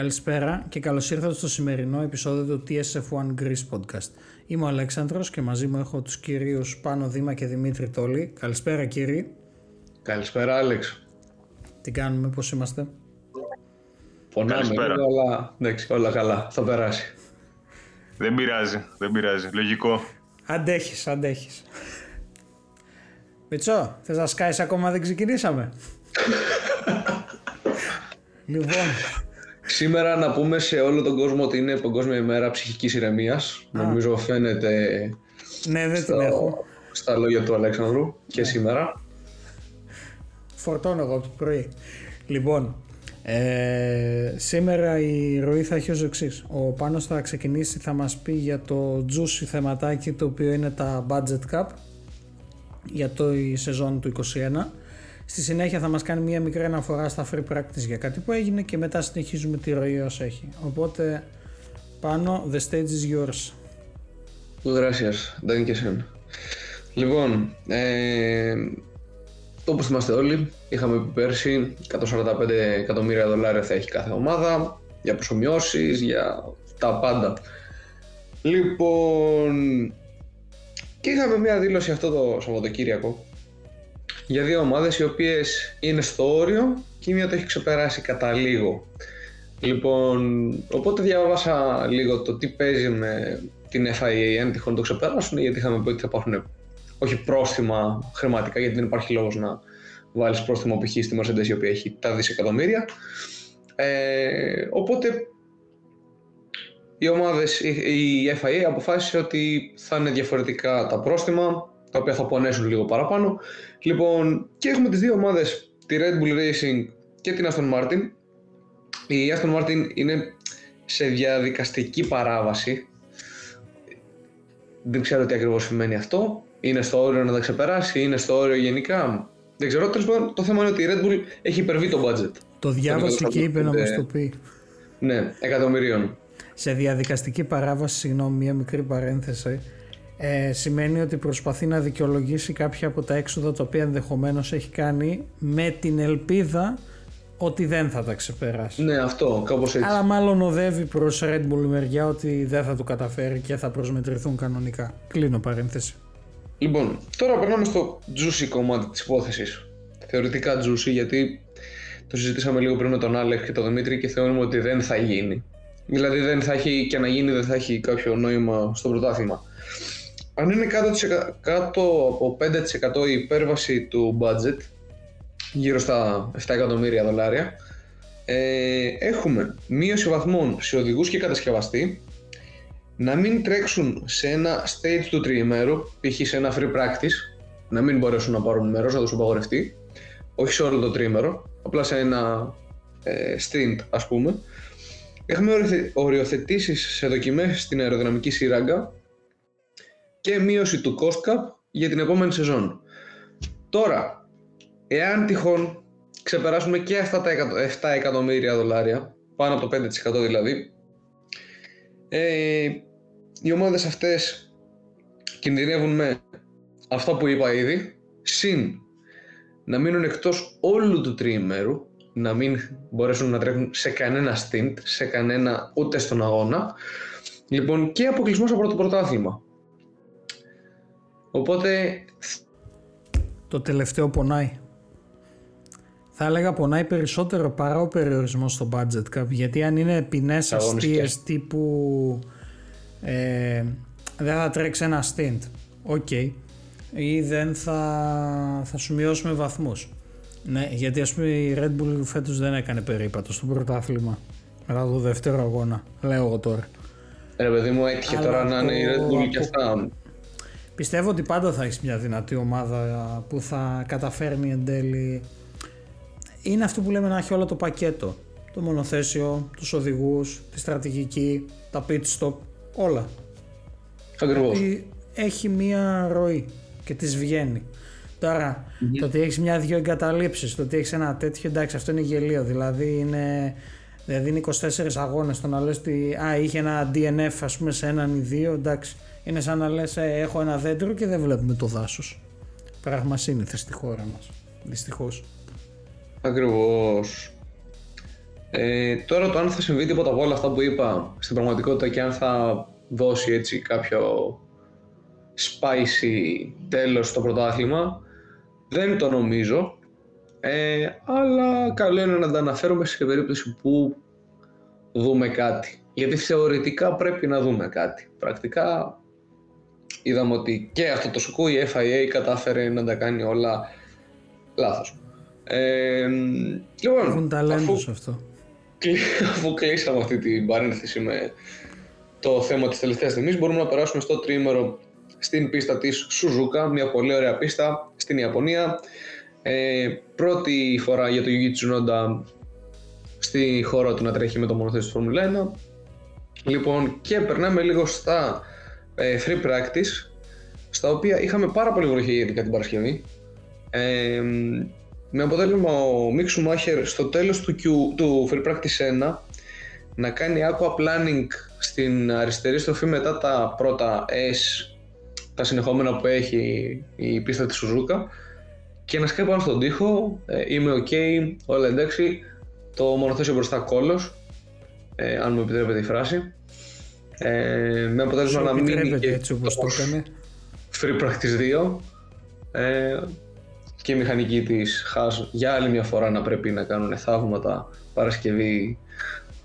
Καλησπέρα και καλώς ήρθατε στο σημερινό επεισόδιο του TSF1 Greece Podcast. Είμαι ο Αλέξανδρος και μαζί μου έχω τους κυρίους Πάνο Δήμα και Δημήτρη Τόλη. Καλησπέρα κύριοι. Καλησπέρα Άλεξ. Τι κάνουμε, πώς είμαστε; Πονάμε λίγο, αλλά εντάξει, όλα καλά, θα περάσει. Δεν πειράζει, δεν πειράζει, λογικό. Αντέχεις, αντέχεις. Μητσό, θες να σκάεις ακόμα; Δεν ξεκινήσαμε. λοιπόν, Σήμερα να πούμε σε όλο τον κόσμο ότι είναι Παγκόσμια ημέρα ψυχικής ηρεμίας. Νομίζω φαίνεται ναι, δεν στο- την έχω. στα λόγια του Αλέξανδρου και σήμερα. Φορτώνω εγώ από το πρωί. Λοιπόν, ε, σήμερα η ροή θα έχει ως εξής. Ο Πάνος θα ξεκινήσει, θα μας πει για το juicy θεματάκι το οποίο είναι τα budget cap για το η σεζόν του 21. Στη συνέχεια θα μας κάνει μια μικρή αναφορά στα free practice για κάτι που έγινε και μετά συνεχίζουμε τη ροή όσο έχει. Οπότε, πάνω, the stage is yours. Gracias, Dankeschön. Λοιπόν, ε, όπως θυμάστε όλοι, είχαμε πει πέρσι 145 εκατομμύρια δολάρια θα έχει κάθε ομάδα για προσωμιώσεις, για τα πάντα. Λοιπόν, και είχαμε μια δήλωση αυτό το Σαββατοκύριακο για δύο ομάδες οι οποίες είναι στο όριο και η μία το έχει ξεπεράσει κατά λίγο. Λοιπόν, οπότε διάβασα λίγο το τι παίζει με την FIA αν τυχόν το ξεπεράσουν γιατί είχαμε πει ότι θα υπάρχουν όχι πρόστιμα χρηματικά γιατί δεν υπάρχει λόγος να βάλεις πρόστιμο π.χ. στη Mercedes η οποία έχει τα δισεκατομμύρια. Ε, οπότε οι ομάδες, η η FIA αποφάσισε ότι θα είναι διαφορετικά τα πρόστιμα τα οποία θα πονέσουν λίγο παραπάνω. Λοιπόν, και έχουμε τις δύο ομάδες, τη Red Bull Racing και την Aston Martin. Η Aston Martin είναι σε διαδικαστική παράβαση. Δεν ξέρω τι ακριβώς σημαίνει αυτό. Είναι στο όριο να τα ξεπεράσει, είναι στο όριο γενικά. Δεν ξέρω, τέλος πάντων το θέμα είναι ότι η Red Bull έχει υπερβεί το budget. Το διάβασε και είπε να μας το 145 πει. Ναι, εκατομμυρίων. σε διαδικαστική παράβαση, συγγνώμη, μια μικρή παρένθεση, ε, σημαίνει ότι προσπαθεί να δικαιολογήσει κάποια από τα έξοδα τα οποία ενδεχομένως έχει κάνει με την ελπίδα ότι δεν θα τα ξεπεράσει. Ναι, αυτό, κάπως έτσι. Αλλά μάλλον οδεύει προς Red Bull μεριά ότι δεν θα του καταφέρει και θα προσμετρηθούν κανονικά. Κλείνω παρένθεση. Λοιπόν, τώρα περνάμε στο juicy κομμάτι της υπόθεσης. Θεωρητικά juicy γιατί το συζητήσαμε λίγο πριν με τον Άλεκ και τον Δημήτρη και θεωρούμε ότι δεν θα γίνει. Δηλαδή δεν θα έχει και να γίνει δεν θα έχει κάποιο νόημα στο πρωτάθλημα. Αν είναι κάτω, της εκα- κάτω από 5% η υπέρβαση του budget, γύρω στα 7 εκατομμύρια δολάρια, ε, έχουμε μείωση βαθμών σε οδηγούς και κατασκευαστή, να μην τρέξουν σε ένα stage του τριημέρου, π.χ. σε ένα free practice, να μην μπορέσουν να πάρουν μέρος, να τους απαγορευτεί, όχι σε όλο το τρίμερο, απλά σε ένα ε, stint ας πούμε. Έχουμε οριοθε- οριοθετήσεις σε δοκιμές στην αεροδυναμική σύραγγα και μείωση του cost cap για την επόμενη σεζόν. Τώρα, εάν τυχόν ξεπεράσουμε και αυτά τα εκατο- 7 εκατομμύρια δολάρια, πάνω από το 5% δηλαδή, ε, οι ομάδες αυτές κινδυνεύουν με αυτά που είπα ήδη, συν να μείνουν εκτός όλου του τριημέρου, να μην μπορέσουν να τρέχουν σε κανένα stint, σε κανένα ούτε στον αγώνα, λοιπόν και αποκλεισμός από το πρωτάθλημα. Οπότε Το τελευταίο πονάει. Θα έλεγα πονάει περισσότερο παρά ο περιορισμός στο budget cap. Γιατί αν είναι ποινές αστείες Αγωνιστικές. τύπου. Ε, δεν θα τρέξει ένα stint. OK. Ή δεν θα, θα σου μειώσουμε βαθμούς. Ναι, γιατί ας πούμε η Red Bull φέτος δεν έκανε περίπατο στο πρωτάθλημα. Μετά το δεύτερο αγώνα. Λέω εγώ τώρα. ρε παιδί μου έτυχε Αλλά τώρα να είναι η από- Red Bull και από- αυτά. Πιστεύω ότι πάντα θα έχεις μια δυνατή ομάδα που θα καταφέρνει εν τέλει. Είναι αυτό που λέμε να έχει όλο το πακέτο. Το μονοθέσιο, τους οδηγούς, τη στρατηγική, τα pit stop, όλα. Ακριβώς. Ότι έχει μία ροή και της βγαίνει. Τώρα, το ότι έχεις μια-δυο εγκαταλείψεις, το ότι έχεις ένα τέτοιο, εντάξει, αυτό είναι γελίο. Δηλαδή είναι, δηλαδή είναι 24 αγώνες, το να λες ότι α, είχε ένα DNF ας πούμε σε έναν ή δύο, εντάξει. Είναι σαν να λες ε, έχω ένα δέντρο και δεν βλέπουμε το δάσος. Πράγμα σύνηθες στη χώρα μας, δυστυχώς. Ακριβώς. Ε, τώρα το αν θα συμβεί τίποτα από όλα αυτά που είπα στην πραγματικότητα και αν θα δώσει έτσι κάποιο spicy τέλος στο πρωτάθλημα δεν το νομίζω ε, αλλά καλό είναι να τα αναφέρουμε σε περίπτωση που δούμε κάτι γιατί θεωρητικά πρέπει να δούμε κάτι πρακτικά είδαμε ότι και αυτό το σουκού η FIA κατάφερε να τα κάνει όλα λάθος ε, λοιπόν, Έχουν ταλέντο αφού, αυτό αφού κλείσαμε αυτή την παρένθεση με το θέμα της τελευταίας στιγμής μπορούμε να περάσουμε στο τρίμερο στην πίστα της Σουζούκα, μια πολύ ωραία πίστα στην Ιαπωνία. Ε, πρώτη φορά για το Yugi Tsunoda στη χώρα του να τρέχει με το μονοθέσιο του Φόρμουλα 1. Λοιπόν, και περνάμε λίγο στα ε, free practice, στα οποία είχαμε πάρα πολύ βροχή ειδικά την Παρασκευή. Ε, με αποτέλεσμα ο Μικ Σουμάχερ στο τέλος του, Q, του free practice 1 να κάνει aqua planning στην αριστερή στροφή μετά τα πρώτα S τα συνεχόμενα που έχει η πίστα της Σουζούκα και να σκάει πάνω στον τοίχο, ε, είμαι ok, όλα εντάξει, το μονοθέσιο μπροστά κόλλος, ε, αν μου επιτρέπετε η φράση. Ε, με αποτέλεσμα να μείνει και έτσι όπως το έκανε. Free Practice 2 ε, και η μηχανική της Haas για άλλη μια φορά να πρέπει να κάνουν θαύματα Παρασκευή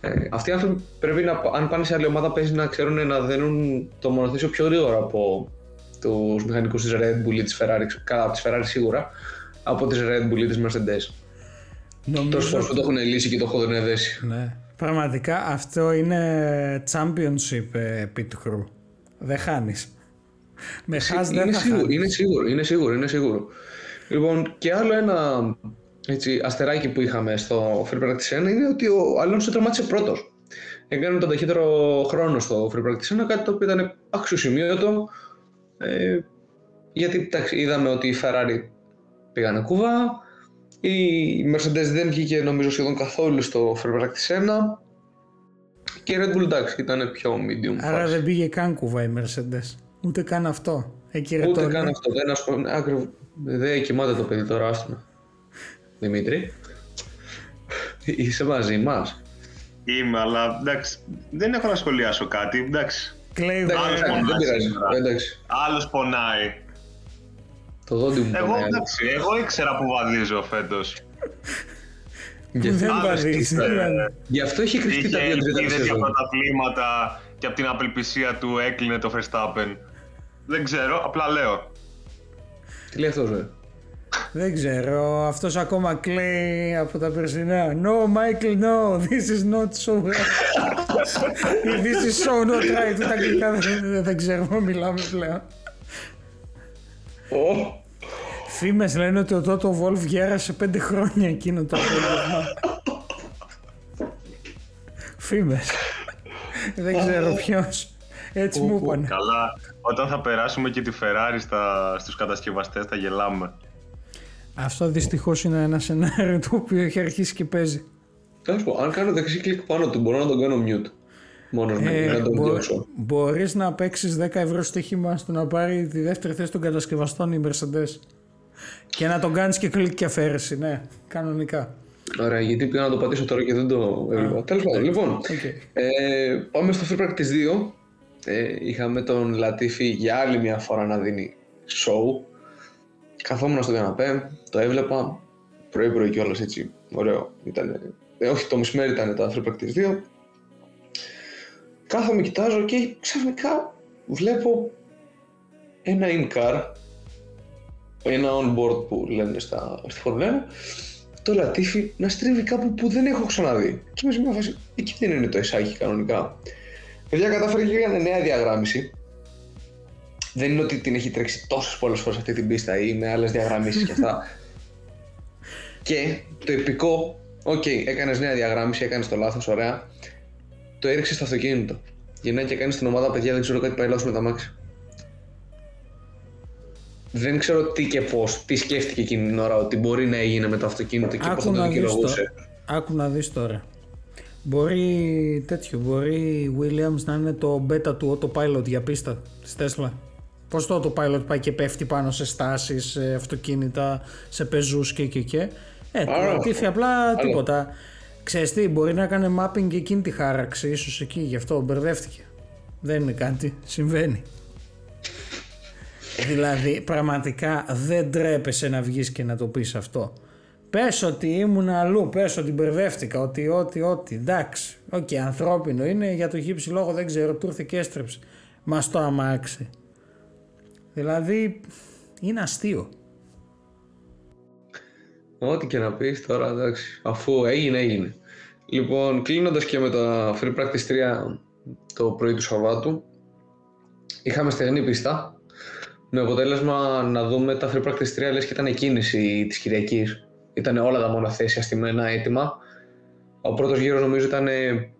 ε, αυτοί οι άνθρωποι πρέπει να, αν πάνε σε άλλη ομάδα, παίζει να ξέρουν να δένουν το μονοθέσιο πιο γρήγορα από τους μηχανικούς της Red Bull ή της Ferrari, καλά από της Ferrari σίγουρα, από τη Red Bull ή τη Mercedes. Τόσες φορές που το έχουν λύσει και το έχουν δέσει. Ναι. Πραγματικά αυτό είναι championship ε, pit crew. Δεν χάνεις. Με χάς δεν θα σίγουρο, είναι σίγουρο, είναι σίγουρο, είναι σίγουρο. Λοιπόν, και άλλο ένα έτσι, αστεράκι που είχαμε στο Free Practice 1 είναι ότι ο Αλόνσο τερμάτισε πρώτος. Έκανε τον ταχύτερο χρόνο στο Free Practice 1, κάτι το οποίο ήταν αξιοσημείωτο. Ε, γιατί εντάξει, είδαμε ότι η Ferrari πήγανε κουβά, η Mercedes δεν βγήκε νομίζω σχεδόν καθόλου στο Free Practice 1 και η Red Bull εντάξει ήταν πιο medium. Άρα δεν πήγε καν κουβά η Mercedes. Ούτε καν αυτό. Εκεί Ούτε καν αυτό. Δεν, δεν κοιμάται το παιδί τώρα, άστονα. Δημήτρη. Είσαι μαζί μας. Είμαι, αλλά εντάξει, δεν έχω να σχολιάσω κάτι. Εντάξει. Κλαίει Άλλος πονάει. Άλλος πονάει. Το δόντι μου εγώ, Εντάξει, εγώ ήξερα που βαδίζω φέτος. δεν βαδίζεις. Γι' αυτό έχει κρυφτεί τα δύο τρίτα Είδε για πρωταθλήματα και από την απελπισία του έκλεινε το Verstappen. Δεν ξέρω, απλά λέω. Τι λέει αυτός, ρε; Δεν ξέρω, αυτός ακόμα κλαίει από τα περσινά. No, Michael, no, this is not so This is so not right. Τα αγγλικά δεν, δεν ξέρω, μιλάμε πλέον. Oh. Φήμες λένε ότι ο Τότο Βόλφ γέρασε πέντε χρόνια εκείνο το απόγευμα. Φήμες. δεν ξέρω ποιος. Έτσι μου είπαν. Καλά, όταν θα περάσουμε και τη Ferrari στα, στους κατασκευαστές θα γελάμε. Αυτό δυστυχώς είναι ένα σενάριο το οποίο έχει αρχίσει και παίζει. Τέλος πω, αν κάνω δεξί κλικ πάνω του, μπορώ να τον κάνω mute. Μόνο ε, να τον μπο, Μπορείς να παίξεις 10 ευρώ στοίχημα στο να πάρει τη δεύτερη θέση των κατασκευαστών η Mercedes. Και να τον κάνεις και κλικ και αφαίρεση, ναι, κανονικά. Ωραία, γιατί πήγα να το πατήσω τώρα και δεν το έβλεπα. Τέλος πάντων, λοιπόν. Okay. Ε, πάμε στο Free Practice 2. Ε, είχαμε τον Λατίφη για άλλη μια φορά να δίνει show Καθόμουν στο καναπέ, το έβλεπα, πρωί-πρωί κιόλας έτσι, ωραίο. Ήταν, ε, όχι, το μεσημέρι ήταν τα Free Practice 2. Κάθομαι, κοιτάζω και ξαφνικά βλέπω ένα in-car, ένα on-board που λένε στα, στη Φόρμουλα 1, το Λατίφι να στρίβει κάπου που δεν έχω ξαναδεί. Και είμαι σε μια φάση, εκεί δεν είναι το εσάκι κανονικά. Παιδιά κατάφερε και έκανε νέα διαγράμμιση δεν είναι ότι την έχει τρέξει τόσες πολλές φορές αυτή την πίστα ή με άλλες διαγραμμίσει και αυτά. και το επικό, OK, okay, έκανες νέα διαγράμμιση, έκανες το λάθος, ωραία. Το έριξε στο αυτοκίνητο. Γυρνάει και κάνει στην ομάδα, παιδιά, δεν ξέρω κάτι πάει λάθο με τ' αμάξι. Δεν ξέρω τι και πώς, τι σκέφτηκε εκείνη την ώρα ότι μπορεί να έγινε με το αυτοκίνητο και πώς θα το δικαιολογούσε. Άκου να δεις τώρα. Μπορεί τέτοιο, μπορεί η Williams να είναι το beta του autopilot για πίστα της Tesla. Πώς το autopilot πάει και πέφτει πάνω σε στάσεις, σε αυτοκίνητα, σε πεζούς και και και. Ε, το απλά τίποτα. Ξέρεις τι, μπορεί να έκανε mapping και εκείνη τη χάραξη, ίσως εκεί, γι' αυτό μπερδεύτηκε. Δεν είναι κάτι, συμβαίνει. δηλαδή, πραγματικά δεν ντρέπεσαι να βγεις και να το πεις αυτό. Πες ότι ήμουν αλλού, πες ότι μπερδεύτηκα, ότι, ότι, ότι, εντάξει. OK, okay, ανθρώπινο είναι, για το χ ψ λόγο δεν ξέρω, του ήρθε και έστριψε. Μας το αμάξι. Δηλαδή, είναι αστείο. Ό,τι και να πεις τώρα, εντάξει, αφού έγινε, έγινε. Λοιπόν, κλείνοντας και με τα Free Practice 3 το πρωί του Σαββάτου, είχαμε στεγνή πίστα, με αποτέλεσμα να δούμε τα Free Practice 3 λες και ήταν η κίνηση της Κυριακής. Ήταν όλα τα μόνα θέση αστημένα έτοιμα. Ο πρώτος γύρος νομίζω ήταν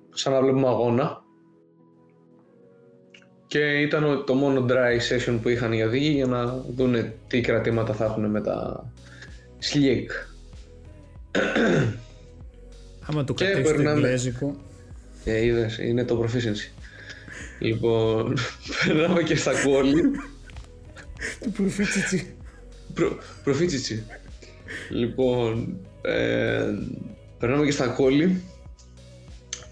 σαν να βλέπουμε αγώνα. Και ήταν το μόνο dry session που είχαν οι οδηγοί για να δουν τι κρατήματα θα έχουν με τα slick. Άμα το κατέχεις το εγγλέζικο. Ε, είδες, είναι το proficiency. λοιπόν, περνάμε και στα κόλλη. το προφίτσιτσι. προφίτσιτσι. λοιπόν, ε, περνάμε και στα κόλλη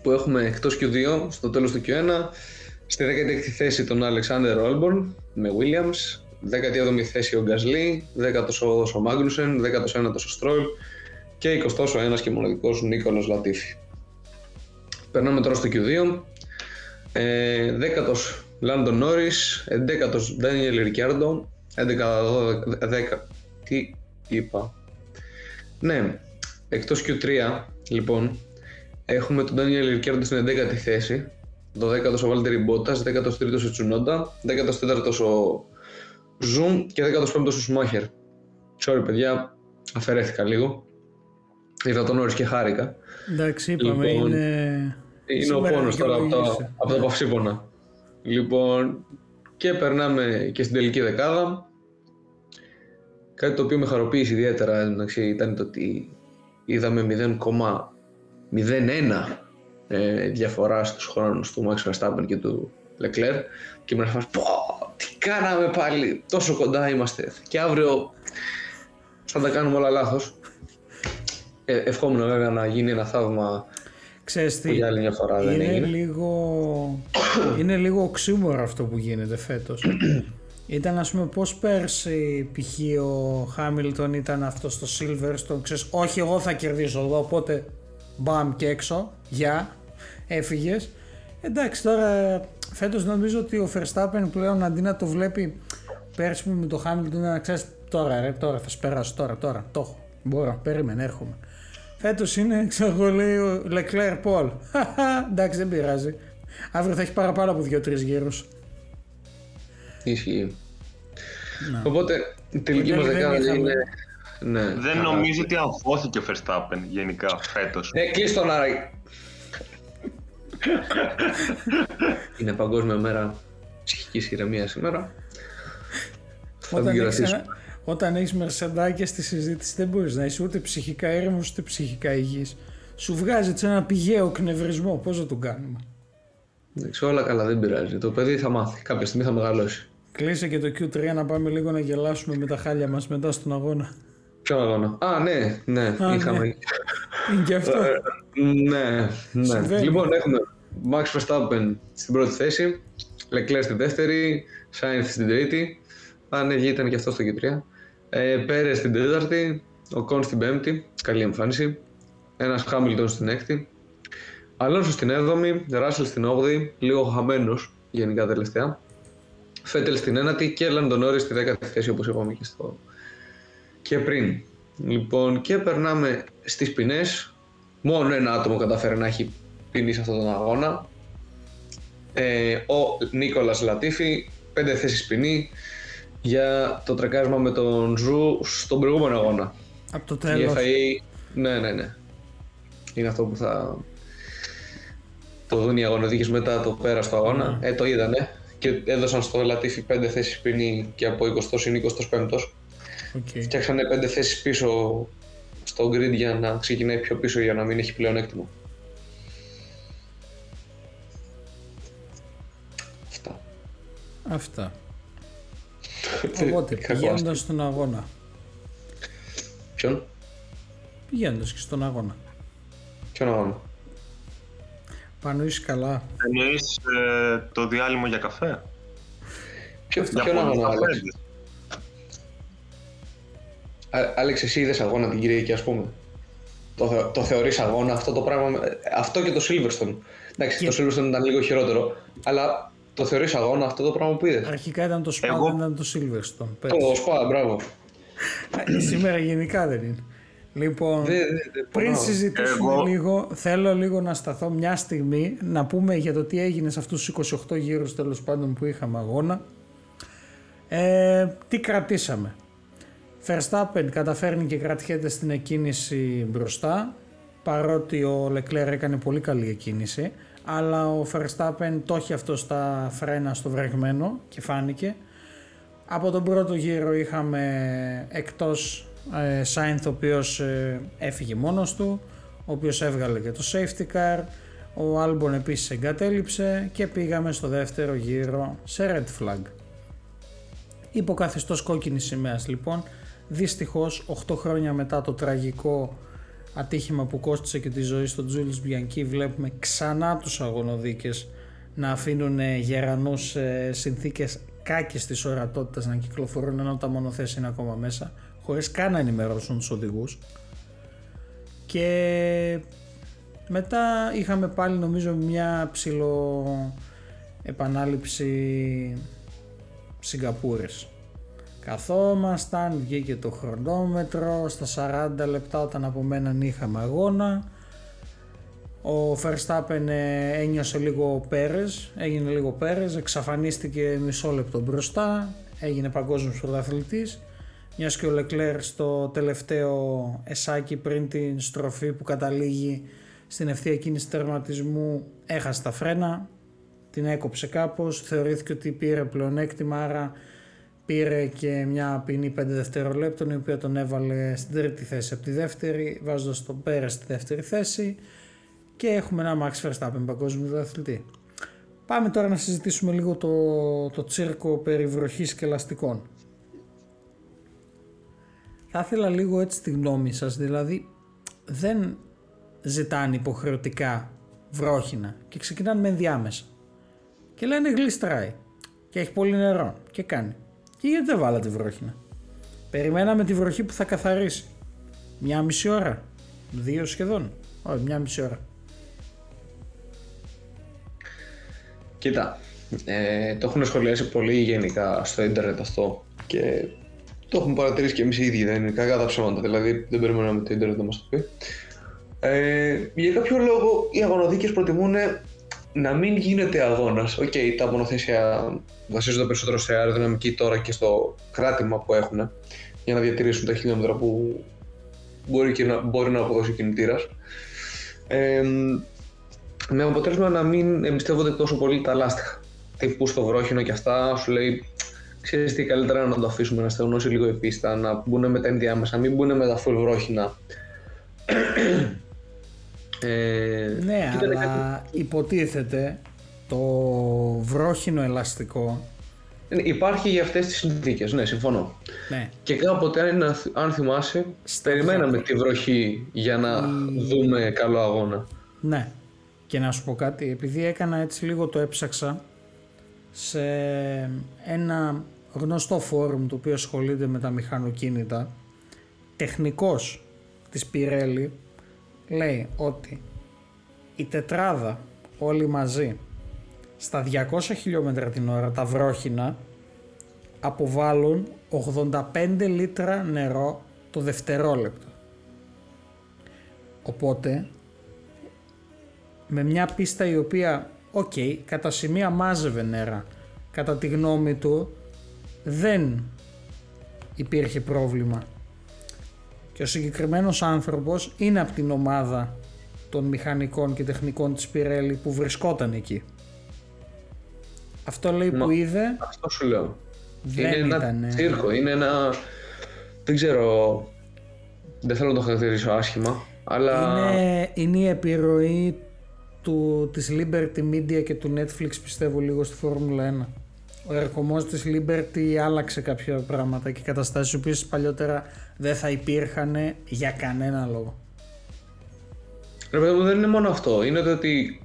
που έχουμε εκτός Q2 στο τέλος του Q1 στη 16η θέση τον Alexander Olborn με Williams 17η θέση ο Γκασλή, 18ο ο Μάγνουσεν, 19ο ο Στρόλ και 20ο ένας και μοναδικός Νίκολος Λατίφη. Περνάμε τώρα στο Q2. Ε, 10ο Λάντον Νόρις, 11ο Ντάνιελ Ρικιάρντο, 11 10 τι είπα. Ναι, εκτός Q3 λοιπόν έχουμε τον Ντάνιελ Ρικιάρντο στην 11η θέση, το 10ο ο Βάλτερη Μπότας, 13ο ο Τσουνόντα, 14ο ο Zoom και 15ο ο Σουμάχερ. Sorry παιδιά, αφαιρέθηκα λίγο. Είδα τον Όρις και χάρηκα. Εντάξει, είπαμε, λοιπόν, είναι... Είναι ο πόνος τώρα από, τα, από τα παυσίπονα. Λοιπόν, και περνάμε και στην τελική δεκάδα. Κάτι το οποίο με χαροποίησε ιδιαίτερα εντάξει, ήταν το ότι είδαμε 0,01 ε, διαφορά στους χρόνους του Max Verstappen και του Leclerc και με πω, τι κάναμε πάλι, τόσο κοντά είμαστε και αύριο θα τα κάνουμε όλα λάθος. Ε, ευχόμουν βέβαια να γίνει ένα θαύμα Ξέρεις τι, για άλλη μια φορά είναι δεν έγινε. Λίγο, είναι λίγο οξύμορο αυτό που γίνεται φέτος. ήταν ας πούμε πώς πέρσι π.χ. ο Χάμιλτον ήταν αυτό στο Silverstone, ξέρεις, όχι εγώ θα κερδίσω εδώ, οπότε μπαμ και έξω, γεια, έφυγες. Εντάξει τώρα φέτος νομίζω ότι ο Verstappen πλέον αντί να το βλέπει πέρσι με το Χάμιλτον να ξέρεις τώρα ρε, τώρα θα σπεράσω, τώρα, τώρα, το έχω, μπορώ, περίμενε, έρχομαι. Φέτος είναι, ξέρω λέει ο Leclerc Paul. Εντάξει, δεν πειράζει. Αύριο θα έχει παραπάνω από δύο-τρεις γύρους. Ισχύει. Οπότε η τελική μας δεκάδα είναι. Ναι. Δεν νομίζω ότι αγχώθηκε ο Verstappen γενικά φέτος. Ναι, κλείστο τον άρα. Είναι Παγκόσμια Μέρα Ψυχικής Ηρεμίας σήμερα. Θα Όταν έχεις, όταν έχεις μερσεντάκια στη συζήτηση δεν μπορείς να είσαι ούτε ψυχικά έρημος ούτε ψυχικά υγιής. Σου βγάζει έτσι ένα πηγαίο κνευρισμό. Πώς θα τον κάνουμε; Εντάξει, όλα καλά, δεν πειράζει. Το παιδί θα μάθει. Κάποια στιγμή θα μεγαλώσει. Κλείσε και το Q3 να πάμε λίγο να γελάσουμε με τα χάλια μας μετά στον αγώνα. Ποιο αγώνα; Α, ναι, ναι, Α, είχαμε. ναι. Είναι και αυτό. Ε, ναι, ναι. Συμβαίνει. Λοιπόν, έχουμε Max Verstappen στην πρώτη θέση, Leclerc στη δεύτερη, Sainz στην τρίτη. Α, ναι, ήταν και αυτό στο Q3. Ε, Πέρε στην τέταρτη, ο Κον στην πέμπτη, καλή εμφάνιση. Ένας Χάμιλτον στην έκτη. Αλόνσο στην έβδομη, Ράσελ στην όγδοη, λίγο χαμένος γενικά τελευταία. Φέτελ στην ένατη και Λαντονόρη στη δέκατη θέση όπως είπαμε και, στο... και πριν. Λοιπόν, και περνάμε στις ποινές. Μόνο ένα άτομο καταφέρει να έχει ποινή σε αυτόν τον αγώνα. Ε, ο Νίκολας Λατίφη, πέντε θέσεις ποινή για το τρακάρισμα με τον Ζου στον προηγούμενο αγώνα. Από το Η τέλος. FIA, ναι, ναι, ναι. Είναι αυτό που θα το δουν οι αγωνοδίκες μετά το πέρας του αγώνα. Ε, το είδανε και έδωσαν στο Λατίφη πέντε θέσεις ποινή και από 20 είναι 25 Οκ. Φτιάξανε πέντε θέσεις πίσω στο grid για να ξεκινάει πιο πίσω για να μην έχει πλέον έκτιμο. Αυτά. Αυτά. Οπότε Κακό πηγαίνοντας αστείο. στον αγώνα. Ποιον; Πηγαίνοντας και στον αγώνα. Ποιον αγώνα; Πάνω είσαι καλά. Εννοείς ε, το διάλειμμα για καφέ; Ποιο, Για ποιον πολλούς αγώνα, Άλεξ; Καφέδες. Α- Άλεξ, εσύ είδες αγώνα την Κυριακή, ας πούμε. Το, θε- το θεωρείς αγώνα αυτό το πράγμα. ε, Αυτό και το Silverstone. Εντάξει, Και- το Silverstone ήταν λίγο χειρότερο, αλλά το θεωρείς αγώνα αυτό το πράγμα που είδες; Αρχικά ήταν το Spa, Εγώ- δεν ήταν το Silverstone. Πες. Το Spa, μπράβο. Ε, Σήμερα γενικά δεν είναι. Λοιπόν, Δεν- δεν- δεν πριν πονάω. συζητήσουμε Εγώ- λίγο, θέλω λίγο να σταθώ μια στιγμή να πούμε για το τι έγινε σε αυτούς τους 28 γύρους τέλος πάντων που είχαμε αγώνα. Ε, τι κρατήσαμε. Verstappen καταφέρνει και κρατιέται στην εκκίνηση μπροστά παρότι ο Leclerc έκανε πολύ καλή εκκίνηση αλλά ο Verstappen το έχει αυτό στα φρένα στο βρεγμένο και φάνηκε από τον πρώτο γύρο είχαμε εκτός ε, Sainz ο οποίος ε, έφυγε μόνος του, ο οποίος έβγαλε και το safety car, ο Albon επίσης εγκατέλειψε και πήγαμε στο δεύτερο γύρο σε red flag. Υποκαθιστός κόκκινης σημαίας λοιπόν, δυστυχώς 8 χρόνια μετά το τραγικό ατύχημα που κόστησε και τη ζωή στον Τζούλης Μπιανκή βλέπουμε ξανά τους αγωνοδίκες να αφήνουν ε, γερανούς σε συνθήκες κάκες της ορατότητας να κυκλοφορούν ενώ τα μονοθέσια είναι ακόμα μέσα χωρίς καν να ενημερώσουν τους οδηγούς. Και μετά είχαμε πάλι νομίζω μια ψηλό επανάληψη Σιγκαπούρης καθόμασταν, βγήκε το χρονόμετρο στα 40 λεπτά όταν απομέναν είχαμε αγώνα ο Verstappen ε, ένιωσε λίγο Πέρες, έγινε λίγο Πέρες, εξαφανίστηκε μισό λεπτό μπροστά, έγινε παγκόσμιος πρωταθλητής μιας και ο Leclerc στο τελευταίο εσάκι πριν την στροφή που καταλήγει στην ευθεία κίνηση τερματισμού έχασε τα φρένα, την έκοψε κάπως, θεωρήθηκε ότι πήρε πλεονέκτημα άρα πήρε και μια ποινή 5 δευτερολέπτων η οποία τον έβαλε στην τρίτη θέση από τη δεύτερη βάζοντας τον Πέρα στη δεύτερη θέση και έχουμε ένα Max Verstappen παγκόσμιο πρωταθλητή. Πάμε τώρα να συζητήσουμε λίγο το, το τσίρκο περί βροχής και ελαστικών. Θα ήθελα λίγο έτσι τη γνώμη σας, δηλαδή δεν ζητάνε υποχρεωτικά βρόχινα και ξεκινάνε με ενδιάμεσα. Και λένε γλιστράει και έχει πολύ νερό και κάνει. Και γιατί δεν βάλατε βρόχινα; Περιμέναμε τη βροχή που θα καθαρίσει. Μια μισή ώρα. Δύο σχεδόν. Όχι, μια μισή ώρα. Κοίτα, ε, το έχουν σχολιάσει πολύ γενικά στο ίντερνετ αυτό και το έχουμε παρατηρήσει και εμείς οι ίδιοι, δεν είναι κακά τα ψέματα, δηλαδή δεν περιμέναμε το ίντερνετ να μας το πει. Ε, για κάποιο λόγο οι αγωνοδίκες προτιμούν να μην γίνεται αγώνας. Οκ, τα μονοθέσια βασίζονται περισσότερο σε αεροδυναμική τώρα και στο κράτημα που έχουν για να διατηρήσουν τα χιλιόμετρα που μπορεί, και να, μπορεί να αποδώσει ο κινητήρας. Ε, με αποτέλεσμα να μην εμπιστεύονται τόσο πολύ τα λάστιχα. Τύπου στο βρόχινο και αυτά σου λέει ξέρεις τι καλύτερα να το αφήσουμε να στεγνώσει λίγο η πίστα, να μπουν με τα ενδιάμεσα, μην μπουν με τα full βρόχινα. Ε, Ναι, και ήταν αλλά υποτίθεται το βρόχινο ελαστικό. κάτι- Υπάρχει για αυτές τις συνθήκες, ναι, συμφωνώ. Ναι, Και κάποτε, αν, αν θυμάσαι, Στα περιμέναμε τη βροχή για να δούμε καλό αγώνα. ναι. Και να σου πω κάτι, επειδή έκανα έτσι λίγο το έψαξα σε ένα γνωστό φόρουμ το οποίο ασχολείται με τα μηχανοκίνητα, τεχνικός της Pirelli λέει ότι η τετράδα όλοι μαζί στα 200 χιλιόμετρα την ώρα τα βρόχινα αποβάλλουν 85 λίτρα νερό το δευτερόλεπτο. Οπότε με μια πίστα η οποία, οκ, κατά σημεία μάζευε νερά, κατά τη γνώμη του δεν υπήρχε πρόβλημα. Και ο συγκεκριμένος άνθρωπος είναι από την ομάδα των μηχανικών και τεχνικών της Pirelli που βρισκόταν εκεί. Αυτό λέει Μα- που είδε Αυτό σου λέω. δεν είναι ένα ήταν... τσίρκο, είναι ένα. Δεν ξέρω. Δεν θέλω να το χαρακτηρίσω άσχημα, αλλά. Είναι, είναι η επιρροή του, της Liberty Media και του Netflix πιστεύω λίγο στη Φόρμουλα 1. Ο ερχομός της Liberty άλλαξε κάποια πράγματα και καταστάσεις οι οποίες παλιότερα δεν θα υπήρχαν για κανένα λόγο. Ρε παιδί μου, δεν είναι μόνο αυτό. Είναι το ότι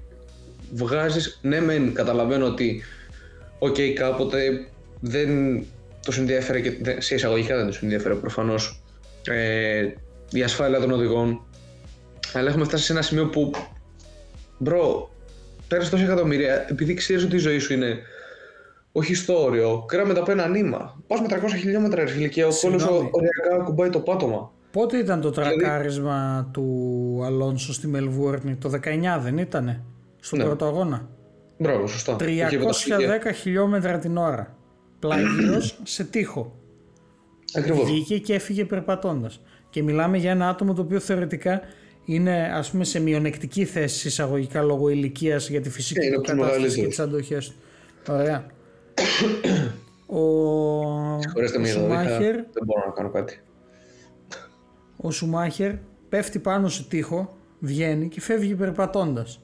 βγάζεις, ναι μεν καταλαβαίνω ότι οκ κάποτε δεν το ενδιαφέρε και δεν- σε εισαγωγικά δεν του ενδιαφέρε προφανώς ε, η ασφάλεια των οδηγών αλλά έχουμε φτάσει σε ένα σημείο που bro, παίρνεις τόσα εκατομμύρια επειδή ξέρεις ότι η ζωή σου είναι όχι στο όριο, κρέμεται από ένα νήμα. Πας με 300 χιλιόμετρα ρε φίλε και ο κώλος Συγγνώμη. οριακά ακουμπάει το πάτωμα. Πότε ήταν το Δηλαδή- τρακάρισμα του Αλόνσο στη Μελβούρνη, το 19 δεν ήτανε, στον Ναι. πρώτο αγώνα. Μπράβο, σωστά. Εκεί από τα στοιχεία. 310 χιλιόμετρα την ώρα. Πλάγιος σε τείχο. Ακριβώς. Βγήκε και έφυγε περπατώντας. Και μιλάμε για ένα άτομο το οποίο θεωρητικά είναι ας πούμε σε μειονεκτική θέση εισαγωγικά λόγω ηλικίας για τη φυσική Ναι, είναι του από τους κατάσταση και μεγαλύτερους. τις αντοχές του. Ωραία. Ο, Συγχωρέστε ο με για το Σουμάχερ, δίχα, δεν μπορώ να κάνω κάτι. ο Σουμάχερ πέφτει πάνω σε τοίχο, βγαίνει και φεύγει περπατώντας.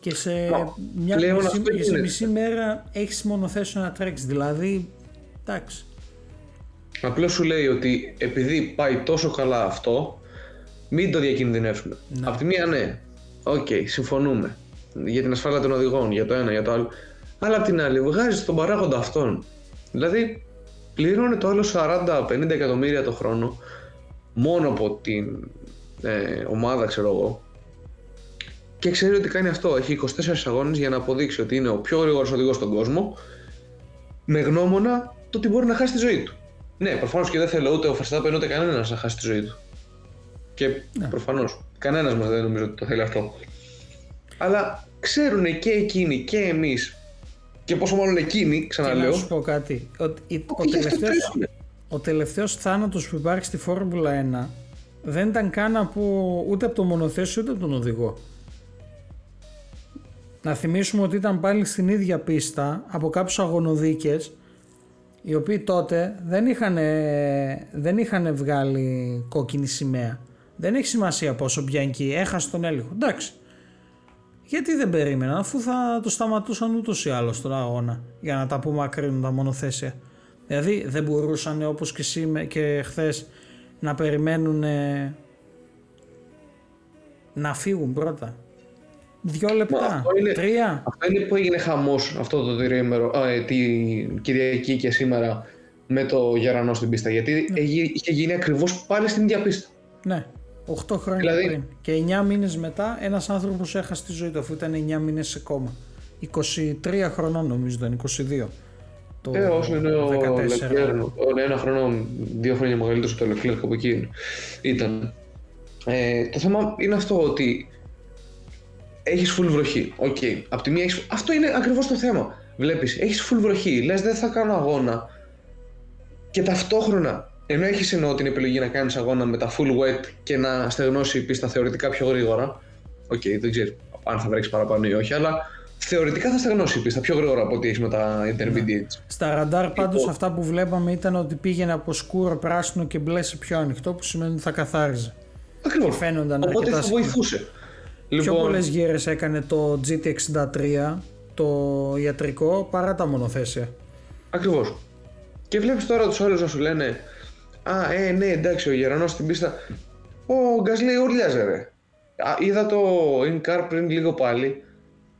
Και σε, Μα, μια πλέον μισή, αυτό και σε γίνεται. μισή μέρα έχεις μονοθέσιο να τρέξει. Δηλαδή, εντάξει. Απλώς σου λέει ότι επειδή πάει τόσο καλά αυτό, μην το διακινδυνεύσουμε. Ναι. Απ' τη μία ναι, οκ, συμφωνούμε. Για την ασφάλεια των οδηγών, για το ένα, για το άλλο. Αλλά απ' την άλλη, βγάζεις τον παράγοντα αυτόν. Δηλαδή, πληρώνει το άλλο 40-50 εκατομμύρια το χρόνο μόνο από την ε, ομάδα, ξέρω εγώ. Και ξέρει ότι κάνει αυτό. Έχει 24 αγώνες για να αποδείξει ότι είναι ο πιο γρήγορος οδηγός στον κόσμο με γνώμονα το ότι μπορεί να χάσει τη ζωή του. Ναι, προφανώς και δεν θέλω ούτε ο Verstappen ούτε κανένας να χάσει τη ζωή του. Και Ναι. προφανώς κανένας μας δεν νομίζω ότι το θέλει αυτό. Αλλά ξέρουν και εκείνοι και εμείς και πόσο μάλλον εκείνοι, Και να ξαναλέω. σου πω κάτι. Ο, η- ο, ότι γι' αυτό τελευταίος, τρέχουνε. ο τελευταίος θάνατος που υπάρχει στη Φόρμουλα 1 δεν ήταν καν από, ούτε από το μονοθέσιο ούτε από τον οδηγό. Να θυμίσουμε ότι ήταν πάλι στην ίδια πίστα από κάποιους αγωνοδίκες οι οποίοι τότε δεν είχαν, δεν είχαν βγάλει κόκκινη σημαία. Δεν έχει σημασία πόσο Μπιάνκι έχασε τον έλεγχο. Εντάξει. Γιατί δεν περίμεναν αφού θα το σταματούσαν ούτως ή άλλως τον αγώνα για να τα απομακρύνουν τα μονοθέσια. Δηλαδή δεν μπορούσαν όπως και, σήμε, και χθες να περιμένουν ε, να φύγουν πρώτα. Δυο λεπτά, αυτό είναι- τρία. Αυτό είναι που έγινε χαμός αυτό το τριήμερο, α, ε, την Κυριακή και σήμερα με το Γερανό στην πίστα. Γιατί έχει- είχε γίνει ακριβώς πάλι στην ίδια πίστα. Ναι, 8 χρόνια Δηλαδή- πριν. Και 9 μήνες μετά ένας άνθρωπος έχασε τη ζωή του αφού ήταν 9 μήνες σε κώμα. 23 χρονών νομίζω ήταν, 22. Το Ε, όσο είναι ο 14. Λεκλέρ, ένα χρόνο, δύο χρόνια μεγαλύτερος από το Λεκλέρ από εκεί ήταν. Ε, το θέμα είναι αυτό ότι έχεις full βροχή. Οκ. Απ' τη μία έχεις... Αυτό είναι ακριβώς το θέμα. Βλέπεις, έχεις full βροχή. Λες, δεν θα κάνω αγώνα. Και ταυτόχρονα, ενώ έχει εννοώ την επιλογή να κάνεις αγώνα με τα full wet και να στεγνώσει η πίστα θεωρητικά πιο γρήγορα. Οκ, δεν ξέρει αν θα βρέξεις παραπάνω ή όχι, αλλά θεωρητικά θα στεγνώσει η πίστα πιο γρήγορα από ό,τι έχεις με τα intermediates. Στα ραντάρ πάντως Λοιπόν. αυτά που βλέπαμε ήταν ότι πήγαινε από σκούρο, πράσινο και μπλε σε πιο ανοιχτό που σημαίνει ότι θα καθάριζε. Ακριβώς. φαίνονταν Οπότε αρκετά θα σύγχρονα. βοηθούσε. Πιο Λοιπόν, πολλές γύρες έκανε το GT63 το ιατρικό παρά τα μονοθέσια. Ακριβώς. Και βλέπεις τώρα τους άλλου να σου λένε Α, ε, ναι, εντάξει, ο Γερανός στην πίστα. Ο Γκάσλι ούρλιαζε, ρε. Α, είδα το in-car πριν λίγο πάλι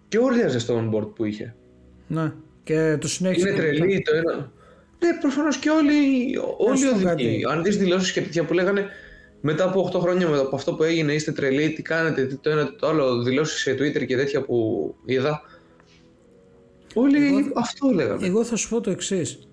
και ούρλιαζε στο on-board που είχε. Ναι. Και το συνέχισε. Είναι και μετά. τρελή το ένα. Ναι, προφανώς και όλοι, όλοι σου οι πω οδηγοί. κάτι. Αν δεις δηλώσεις και τέτοια που λέγανε μετά από 8 χρόνια μετά από αυτό που έγινε, είστε τρελοί, τι κάνετε, τι το ένα, το άλλο, δηλώσεις σε Twitter και τέτοια που είδα. Όλοι Εγώ- αυτό λέγανε. Εγώ θα σου πω το εξής.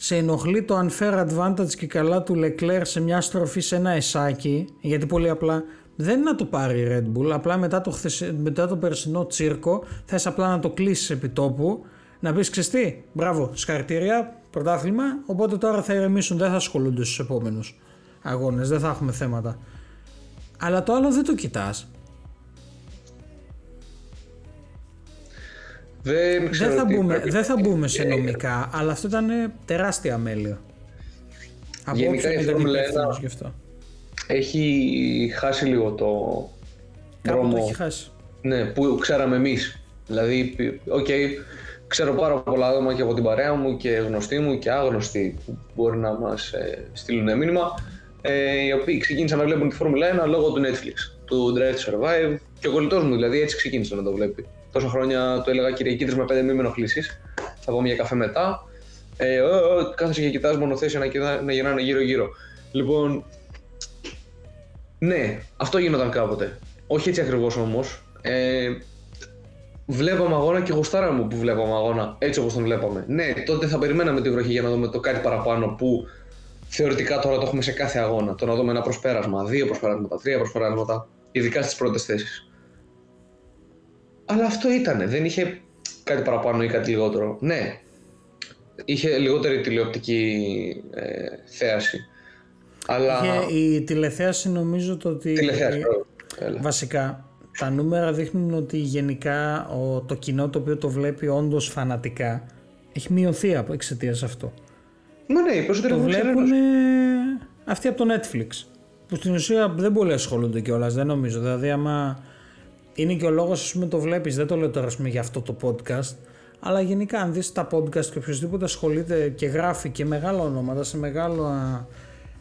Σε ενοχλεί το unfair advantage και καλά του Leclerc σε μια στροφή σε ένα εσάκι, γιατί πολύ απλά δεν είναι να το πάρει η Red Bull, απλά μετά το, χθεσι- μετά το περσινό τσίρκο θες απλά να το κλείσεις επί τόπου, να πεις ξεστή, μπράβο, συγχαρητήρια, πρωτάθλημα, οπότε τώρα θα ηρεμήσουν, δεν θα ασχολούνται στους επόμενους αγώνες, δεν θα έχουμε θέματα. Αλλά το άλλο δεν το κοιτάς. Δεν, ξέρω Δεν θα, τι μπούμε, πρέπει δεν να θα γίνει. μπούμε σε Ε, νομικά, αλλά αυτό ήταν τεράστια αμέλεια. Γενικά Απόψε η δεν ήταν Φόρμουλα υπεύθυνος 1 γι' αυτό. Έχει χάσει λίγο το Κάπου το δρόμο έχει χάσει. ναι, που ξέραμε εμείς. Δηλαδή, οκ, ξέρω πάρα πολλά άτομα και από την παρέα μου και γνωστοί μου και άγνωστοι που μπορεί να μας ε, στείλουν μήνυμα ε, οι οποίοι ξεκίνησαν να βλέπουν τη Φόρμουλα 1 λόγω του Netflix. του Drive to Survive και ο κολλητός μου δηλαδή έτσι ξεκίνησε να το βλέπει. Τόσα χρόνια του έλεγα Κυριακή με πέντε μη με ενοχλήσεις, θα πάμε για καφέ μετά. Ε, ο, ο, κάθεσαι και κοιτάς μονοθέσια να, κοιτά, να γυρνάνε γύρω-γύρω. Λοιπόν, ναι, αυτό γίνονταν κάποτε. Όχι έτσι ακριβώς όμως. Ε, βλέπαμε αγώνα και γουστάραμε που βλέπαμε αγώνα έτσι όπως τον βλέπαμε. Ναι, τότε θα περιμέναμε τη βροχή για να δούμε το κάτι παραπάνω που θεωρητικά τώρα το έχουμε σε κάθε αγώνα. Το να δούμε ένα προσπέρασμα, δύο προσπεράσματα, τρία προσπεράσματα, ειδικά στις πρώτες θέσεις. Αλλά αυτό ήτανε, δεν είχε κάτι παραπάνω ή κάτι λιγότερο. Ναι, είχε λιγότερη τηλεοπτική ε, θέαση. Αλλά... Είχε η τηλεθέαση νομίζω το ότι... Τηλεθέαση, βασικά, τα νούμερα δείχνουν ότι γενικά ο, το κοινό το οποίο το βλέπει όντως φανατικά έχει μειωθεί από εξαιτίας αυτό. Μα ναι, οι Το βλέπουν αυτοί από το Netflix. Που στην ουσία δεν πολύ ασχολούνται κιόλας, δεν νομίζω. Δηλαδή, άμα είναι και ο λόγος, ας πούμε, το βλέπεις, δεν το λέω τώρα πούμε, για αυτό το podcast. Αλλά γενικά, αν δεις τα podcast και οποιοδήποτε ασχολείται και γράφει και μεγάλα ονόματα σε μεγάλα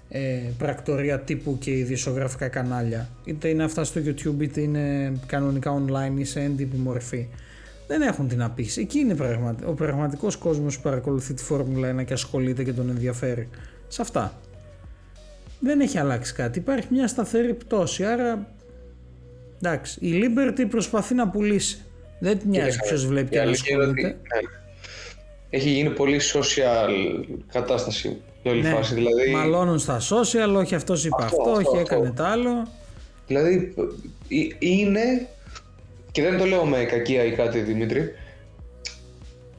ε, πρακτορία τύπου και ειδησιογραφικά κανάλια, είτε είναι αυτά στο YouTube, είτε είναι κανονικά online ή σε έντυπη μορφή, δεν έχουν την απήξη. Εκεί είναι ο πραγματικός κόσμος που παρακολουθεί τη Φόρμουλα 1 και ασχολείται και τον ενδιαφέρει. Σε αυτά. Δεν έχει αλλάξει κάτι. Υπάρχει μια σταθερή πτώση. Άρα, εντάξει, η Liberty προσπαθεί να πουλήσει. Δεν την νοιάζει ποιος βλέπει και ασχολείται. Ναι. Έχει γίνει πολύ social κατάσταση η όλη ναι, φάση. Δηλαδή... Μαλώνουν στα social, όχι αυτός είπε αυτό, αυτό, όχι έκανε τ' άλλο. Δηλαδή ε, είναι και δεν το λέω με κακία ή κάτι Δημήτρη,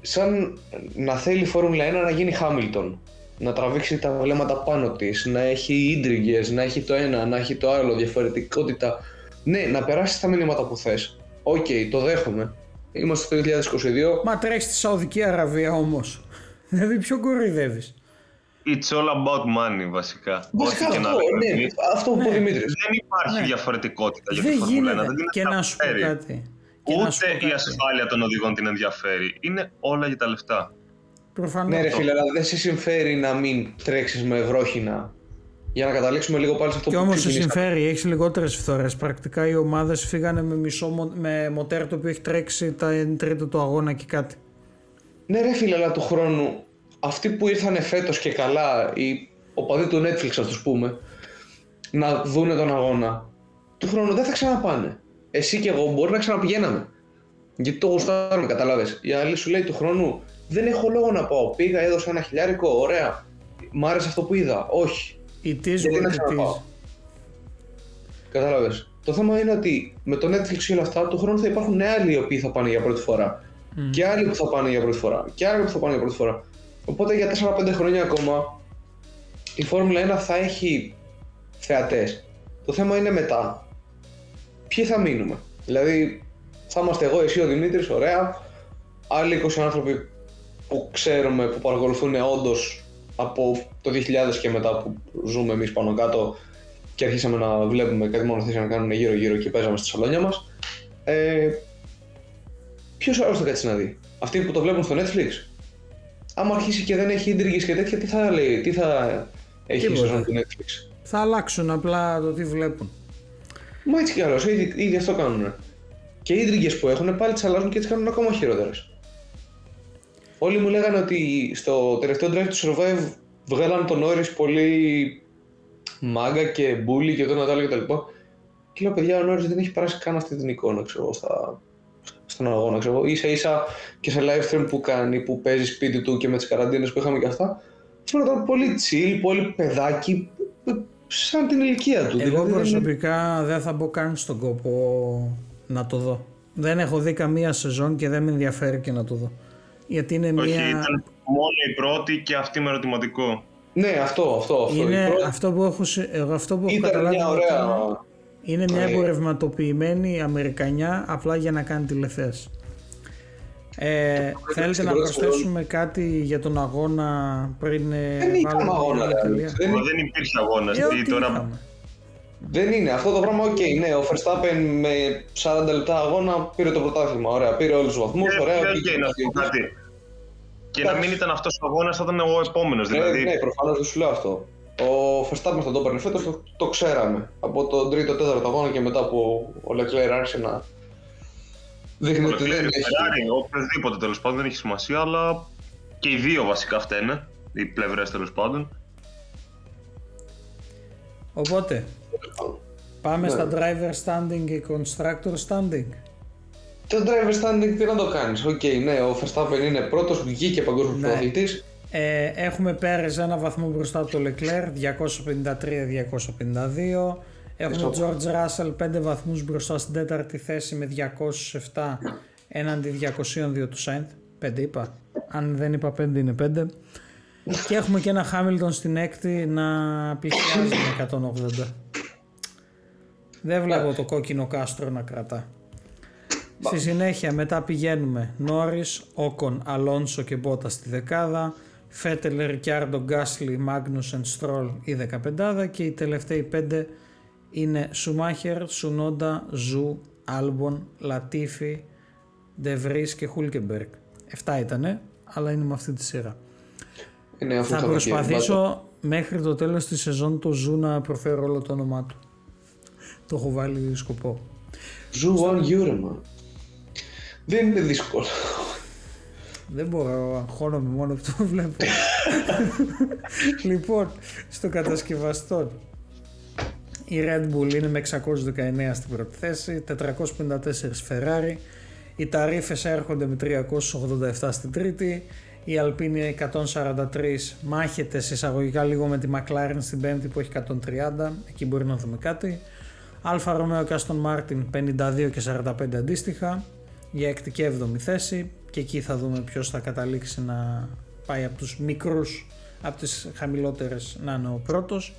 σαν να θέλει η Φόρμουλα 1 να γίνει Χάμιλτον. Να τραβήξει τα βλέμματα πάνω της, να έχει ίντριγκες, να έχει το ένα, να έχει το άλλο, διαφορετικότητα. Ναι, να περάσεις τα μηνύματα που θες. Οκ, το δέχομαι. Είμαστε το 2022. Μα τρέχεις στη Σαουδική Αραβία όμως. Δηλαδή, ποιο κοροϊδεύεις; It's all about money βασικά. Βασικά αυτό, ναι, αυτό που ναι. Δημήτρης. Δεν υπάρχει ναι. διαφορετικότητα για τη Φόρμουλα 1. Δεν και να σου πω κάτι. Ούτε η ασφάλεια των οδηγών την ενδιαφέρει. Είναι όλα για τα λεφτά. Προφανώς. Ναι ρε φίλε, αλλά δεν σε συμφέρει να μην τρέξεις με βρόχινα για να καταλήξουμε λίγο πάλι σε αυτό και που Και όμω σε συμφέρει, έχεις λιγότερες φθορές. Πρακτικά οι ομάδες φύγανε με μισό με μοτέρ το οποίο έχει τρέξει τα τρίτο του αγώνα και κάτι. Ναι, ρε φίλε, αλλά του χρόνου αυτοί που ήρθαν φέτος και καλά, οι οπαδοί του Netflix, ας τους πούμε, να δούνε τον αγώνα, του χρόνου δεν θα ξαναπάνε. Εσύ και εγώ μπορεί να ξαναπηγαίναμε. Γιατί το γουστάρουμε, καταλάβει. Η άλλη σου λέει του χρόνου δεν έχω λόγο να πάω. Πήγα, έδωσα ένα χιλιάρικο, ωραία. Μ' άρεσε αυτό που είδα. Όχι. Η Γιατί να ξαναπάω; Κατάλαβες. Το θέμα είναι ότι με το Netflix και όλα αυτά, του χρόνου θα υπάρχουν άλλοι οι οποίοι θα πάνε για πρώτη φορά. Mm. Και άλλοι που θα πάνε για πρώτη φορά. Και άλλοι που θα πάνε για πρώτη φορά. Οπότε για 4-5 χρόνια ακόμα η Φόρμουλα 1 θα έχει θεατές. Το θέμα είναι μετά. Ποιοι θα μείνουμε. Δηλαδή θα είμαστε εγώ, εσύ, ο Δημήτρης, ωραία. Άλλοι 20 άνθρωποι που ξέρουμε, που παρακολουθούν όντως από το 2000 και μετά που ζούμε εμείς πάνω κάτω και αρχίσαμε να βλέπουμε κάτι μόνο να κάνουμε γύρω γύρω και παίζαμε στη σαλόνια μας. Ε, ποιος άλλος θα κάτσει να δει; Αυτοί που το βλέπουν στο Netflix; Άμα αρχίσει και δεν έχει ίντριγες και τέτοια, τι θα λέει, τι θα έχει η σεζόν του Netflix; Θα αλλάξουν απλά το τι βλέπουν. Μα έτσι κι αλλιώς, ήδη, ήδη αυτό κάνουν. Και οι ίντριγες που έχουν πάλι τις αλλάζουν και τις κάνουν ακόμα χειρότερες. Όλοι μου λέγανε ότι στο τελευταίο Drive to Survive βγάλαν τον Όρις πολύ μάγκα και μπούλι και το ένα το άλλο κτλ. Και λέω παιδιά, ο Νόρις δεν έχει περάσει καν αυτή την εικόνα ξέρω, στα, στον αγώνα. Ξέρω. Ίσα ίσα και σε live stream που κάνει, που παίζει σπίτι του και με τις καραντίνες που είχαμε και αυτά. Φαίνονταν πολύ chill, πολύ παιδάκι, σαν την ηλικία του. Εγώ δηλαδή, προσωπικά δεν θα μπω καν στον κόπο να το δω. Δεν έχω δει καμία σεζόν και δεν με ενδιαφέρει και να το δω. Γιατί είναι Όχι, μια... ήταν μόνο η πρώτη και αυτή με ερωτηματικό. Ναι, αυτό, αυτό. αυτό. Είναι πρώτη... αυτό που έχω, εγώ αυτό που έχω καταλάβει. Μια ωραία... Είναι μια εμπορευματοποιημένη Αμερικανιά απλά για να κάνει τηλεθέαση. Ε, θέλετε να προσθέσουμε κάτι για τον αγώνα πριν ε, δεν βάλουμε αγώνα, δεν, δεν υπήρχε αγώνα. Ε, τώρα... Δεν είναι. Αυτό το πράγμα, OK, okay, ναι. Ο Verstappen με 40 λεπτά αγώνα πήρε το πρωτάθλημα. Ωραία, πήρε όλους τους βαθμούς. Ε, ωραία, okay, να πω κάτι. Και να μην ήταν αυτός ο αγώνας, θα ήταν ο επόμενος. Ναι, δηλαδή... ναι, προφανώς δεν σου λέω αυτό. Ο Verstappen θα το έπαιρνε φέτος, το, το ξέραμε. Από τον τρίτο τέταρτο αγώνα και μετά που ο Leclerc άρχισε να δείχνει Ο ότι δεν Leclerc, έχει. Ferrari, οποιοδήποτε τέλος πάντων δεν έχει σημασία, αλλά και οι δύο βασικά φταίνε. Οι πλευρές τέλος πάντων. Οπότε, πάμε Ναι. στα driver standing και constructor standing. Το driver standing τι να το κάνεις. Οκ, ναι, ο Verstappen είναι πρώτος, βγήκε παγκόσμιος Ναι. πρωταθλητής. Ε, έχουμε Πέρες ένα βαθμό μπροστά από το Leclerc, 253-252. Έχουμε Ευχαριστώ. George Russell 5 βαθμούς μπροστά στην τέταρτη θέση με 207 έναντι 202 του Sainz. 5 είπα. Αν δεν είπα 5 είναι 5. Και έχουμε και ένα Hamilton στην έκτη να πλησιάζει με 180. Δεν βλέπω το κόκκινο κάστρο να κρατά. Στη συνέχεια μετά πηγαίνουμε Νόρις, Όκον, Αλόνσο και Μπότα στη δεκάδα, Φέτελ, Ρικιάρντο, Γκάσλι, Μάγνουσεν, Στρόλ η δεκαπεντάδα και οι τελευταίοι πέντε είναι Σουμάχερ, Τσουνόντα, Ζου, Άλμπον, Λατίφι, Ντεβρίς και Χούλκεμπεργκ. Εφτά ήτανε, αλλά είναι με αυτή τη σειρά. Είναι αφού Θα θα προσπαθήσω μέχρι το τέλος της σεζόν το Ζου να προφέρω όλο το όνομά του. Το έχω βάλει σκοπό. Ζου one euro, man. Δεν είναι δύσκολο. Δεν μπορώ, αγχώνομαι μόνο που το βλέπω. λοιπόν, στο κατασκευαστό η Red Bull είναι με 619 στην πρώτη θέση, 454 Ferrari, οι ταρίφες έρχονται με 387 στην τρίτη, η Alpine είναι 143 μάχεται σε εισαγωγικά λίγο με τη McLaren στην πέμπτη που έχει 130, εκεί μπορεί να δούμε κάτι. Alfa Romeo και Aston Martin 52 και 45 αντίστοιχα για έκτη και έβδομη θέση και εκεί θα δούμε ποιος θα καταλήξει να πάει από τους μικρούς από τις χαμηλότερες να είναι ο πρώτος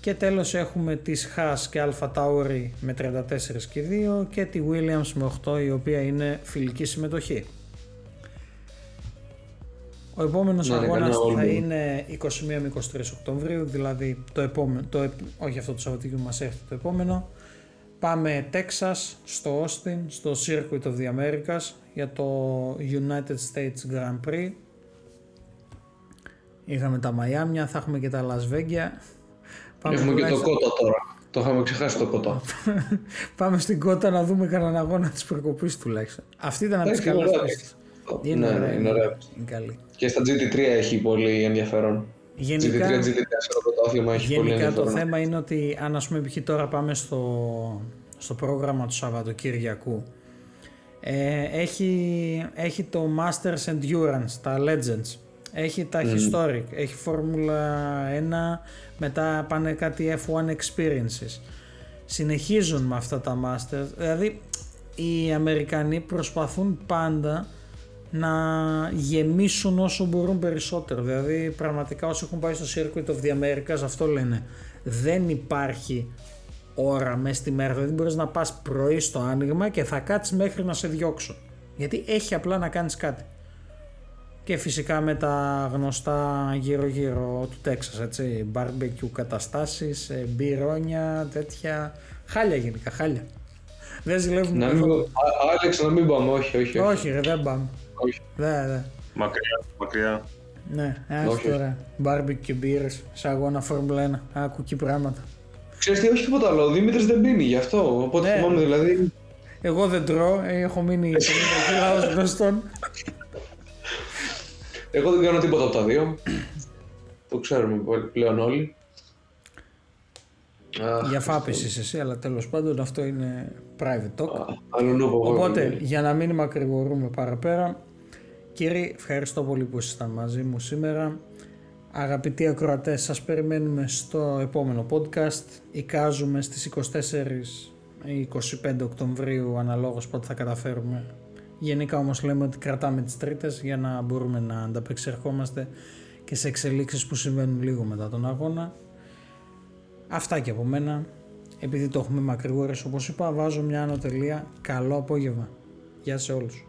και τέλος έχουμε τις Haas και Alpha Tauri με 34 και 2 και τη Williams με 8 η οποία είναι φιλική συμμετοχή. Ο επόμενος Ναι, ναι, αγώνας κανένα θα όλο. είναι 21 με 23 Οκτωβρίου, δηλαδή το επόμενο, το, επ- όχι αυτό το Σαββατοκύριακο μας έρχεται το επόμενο. Πάμε Texas, στο Austin, στο Circuit of the Americas για το United States Grand Prix. Είχαμε τα Μαϊάμια, θα έχουμε και τα Las Vegas. Πάμε, Έχουμε και το τουλάχιστον- κότα τώρα. Το είχαμε ξεχάσει το κότα. Πάμε στην κότα να δούμε κανέναν αγώνα της προκοπής τουλάχιστον. Αυτή ήταν από τις Έχει καλές ωραία θέσεις. Ναι, ναι, είναι ωραία. Είναι καλή. Και στα GT3 έχει πολύ ενδιαφέρον. Γενικά, GT3, GT4 το πρωτάθλημα έχει πολύ γενικά το ενδιαφέρον. θέμα είναι ότι αν ας πούμε π.χ. τώρα πάμε στο, στο πρόγραμμα του Σαββατοκύριακου ε, έχει, έχει το Masters Endurance, τα Legends, έχει τα Historic, έχει Φόρμουλα 1, μετά πάνε κάτι F1 Experiences. Συνεχίζουν με αυτά τα Masters, δηλαδή οι Αμερικανοί προσπαθούν πάντα να γεμίσουν όσο μπορούν περισσότερο. Δηλαδή, πραγματικά όσοι έχουν πάει στο Circuit of the Americas αυτό λένε. Δεν υπάρχει ώρα μέσα στη μέρα. Δηλαδή, μπορείς να πας πρωί στο άνοιγμα και θα κάτσεις μέχρι να σε διώξω. Γιατί έχει απλά να κάνεις κάτι. Και φυσικά με τα γνωστά γύρω-γύρω του Τέξας, έτσι, barbecue καταστάσεις, ε, μπυρόνια, τέτοια, χάλια γενικά, χάλια. Δεν ζηλεύουμε Να μην, καθόλου. Α- Άλεξ, να μην πάμε, όχι, όχι. όχι. Όχι ρε, δεν πάμε. Όχι. Δεν, δεν. Μακριά, μακριά. Ναι, άστα Όχι. τώρα. Μπάρμπικ και μπύρες, σε αγώνα Φόρμουλα 1. Άκου εκεί πράγματα. Ξέρεις τι, όχι τίποτα άλλο. Ο Δημήτρης δεν πίνει γι' αυτό. Οπότε Ναι. θυμάμαι δηλαδή. Εγώ δεν τρώω, ε, έχω μείνει 50 κιλά ως γνωστόν. Εγώ δεν κάνω τίποτα από τα δύο. το ξέρουμε πλέον όλοι. Αχ, Για φάπης είσαι εσύ, αλλά τέλος πάντων αυτό είναι private talk. α, Αλλού νου πω εγώ, Οπότε, ναι. για να μην μακρηγορούμε παραπέρα, κύριοι, ευχαριστώ πολύ που ήσασταν μαζί μου σήμερα. Αγαπητοί ακροατές, σας περιμένουμε στο επόμενο podcast. Εικάζουμε στις 24 ή 25 Οκτωβρίου αναλόγως πότε θα καταφέρουμε. Γενικά όμως λέμε ότι κρατάμε τις τρίτες για να μπορούμε να ανταπεξερχόμαστε και σε εξελίξεις που συμβαίνουν λίγο μετά τον αγώνα. Αυτά και από μένα. Επειδή το έχουμε μακρηγόρες όπως είπα, βάζω μια ανωτελεία. Καλό απόγευμα. Γεια σε όλους.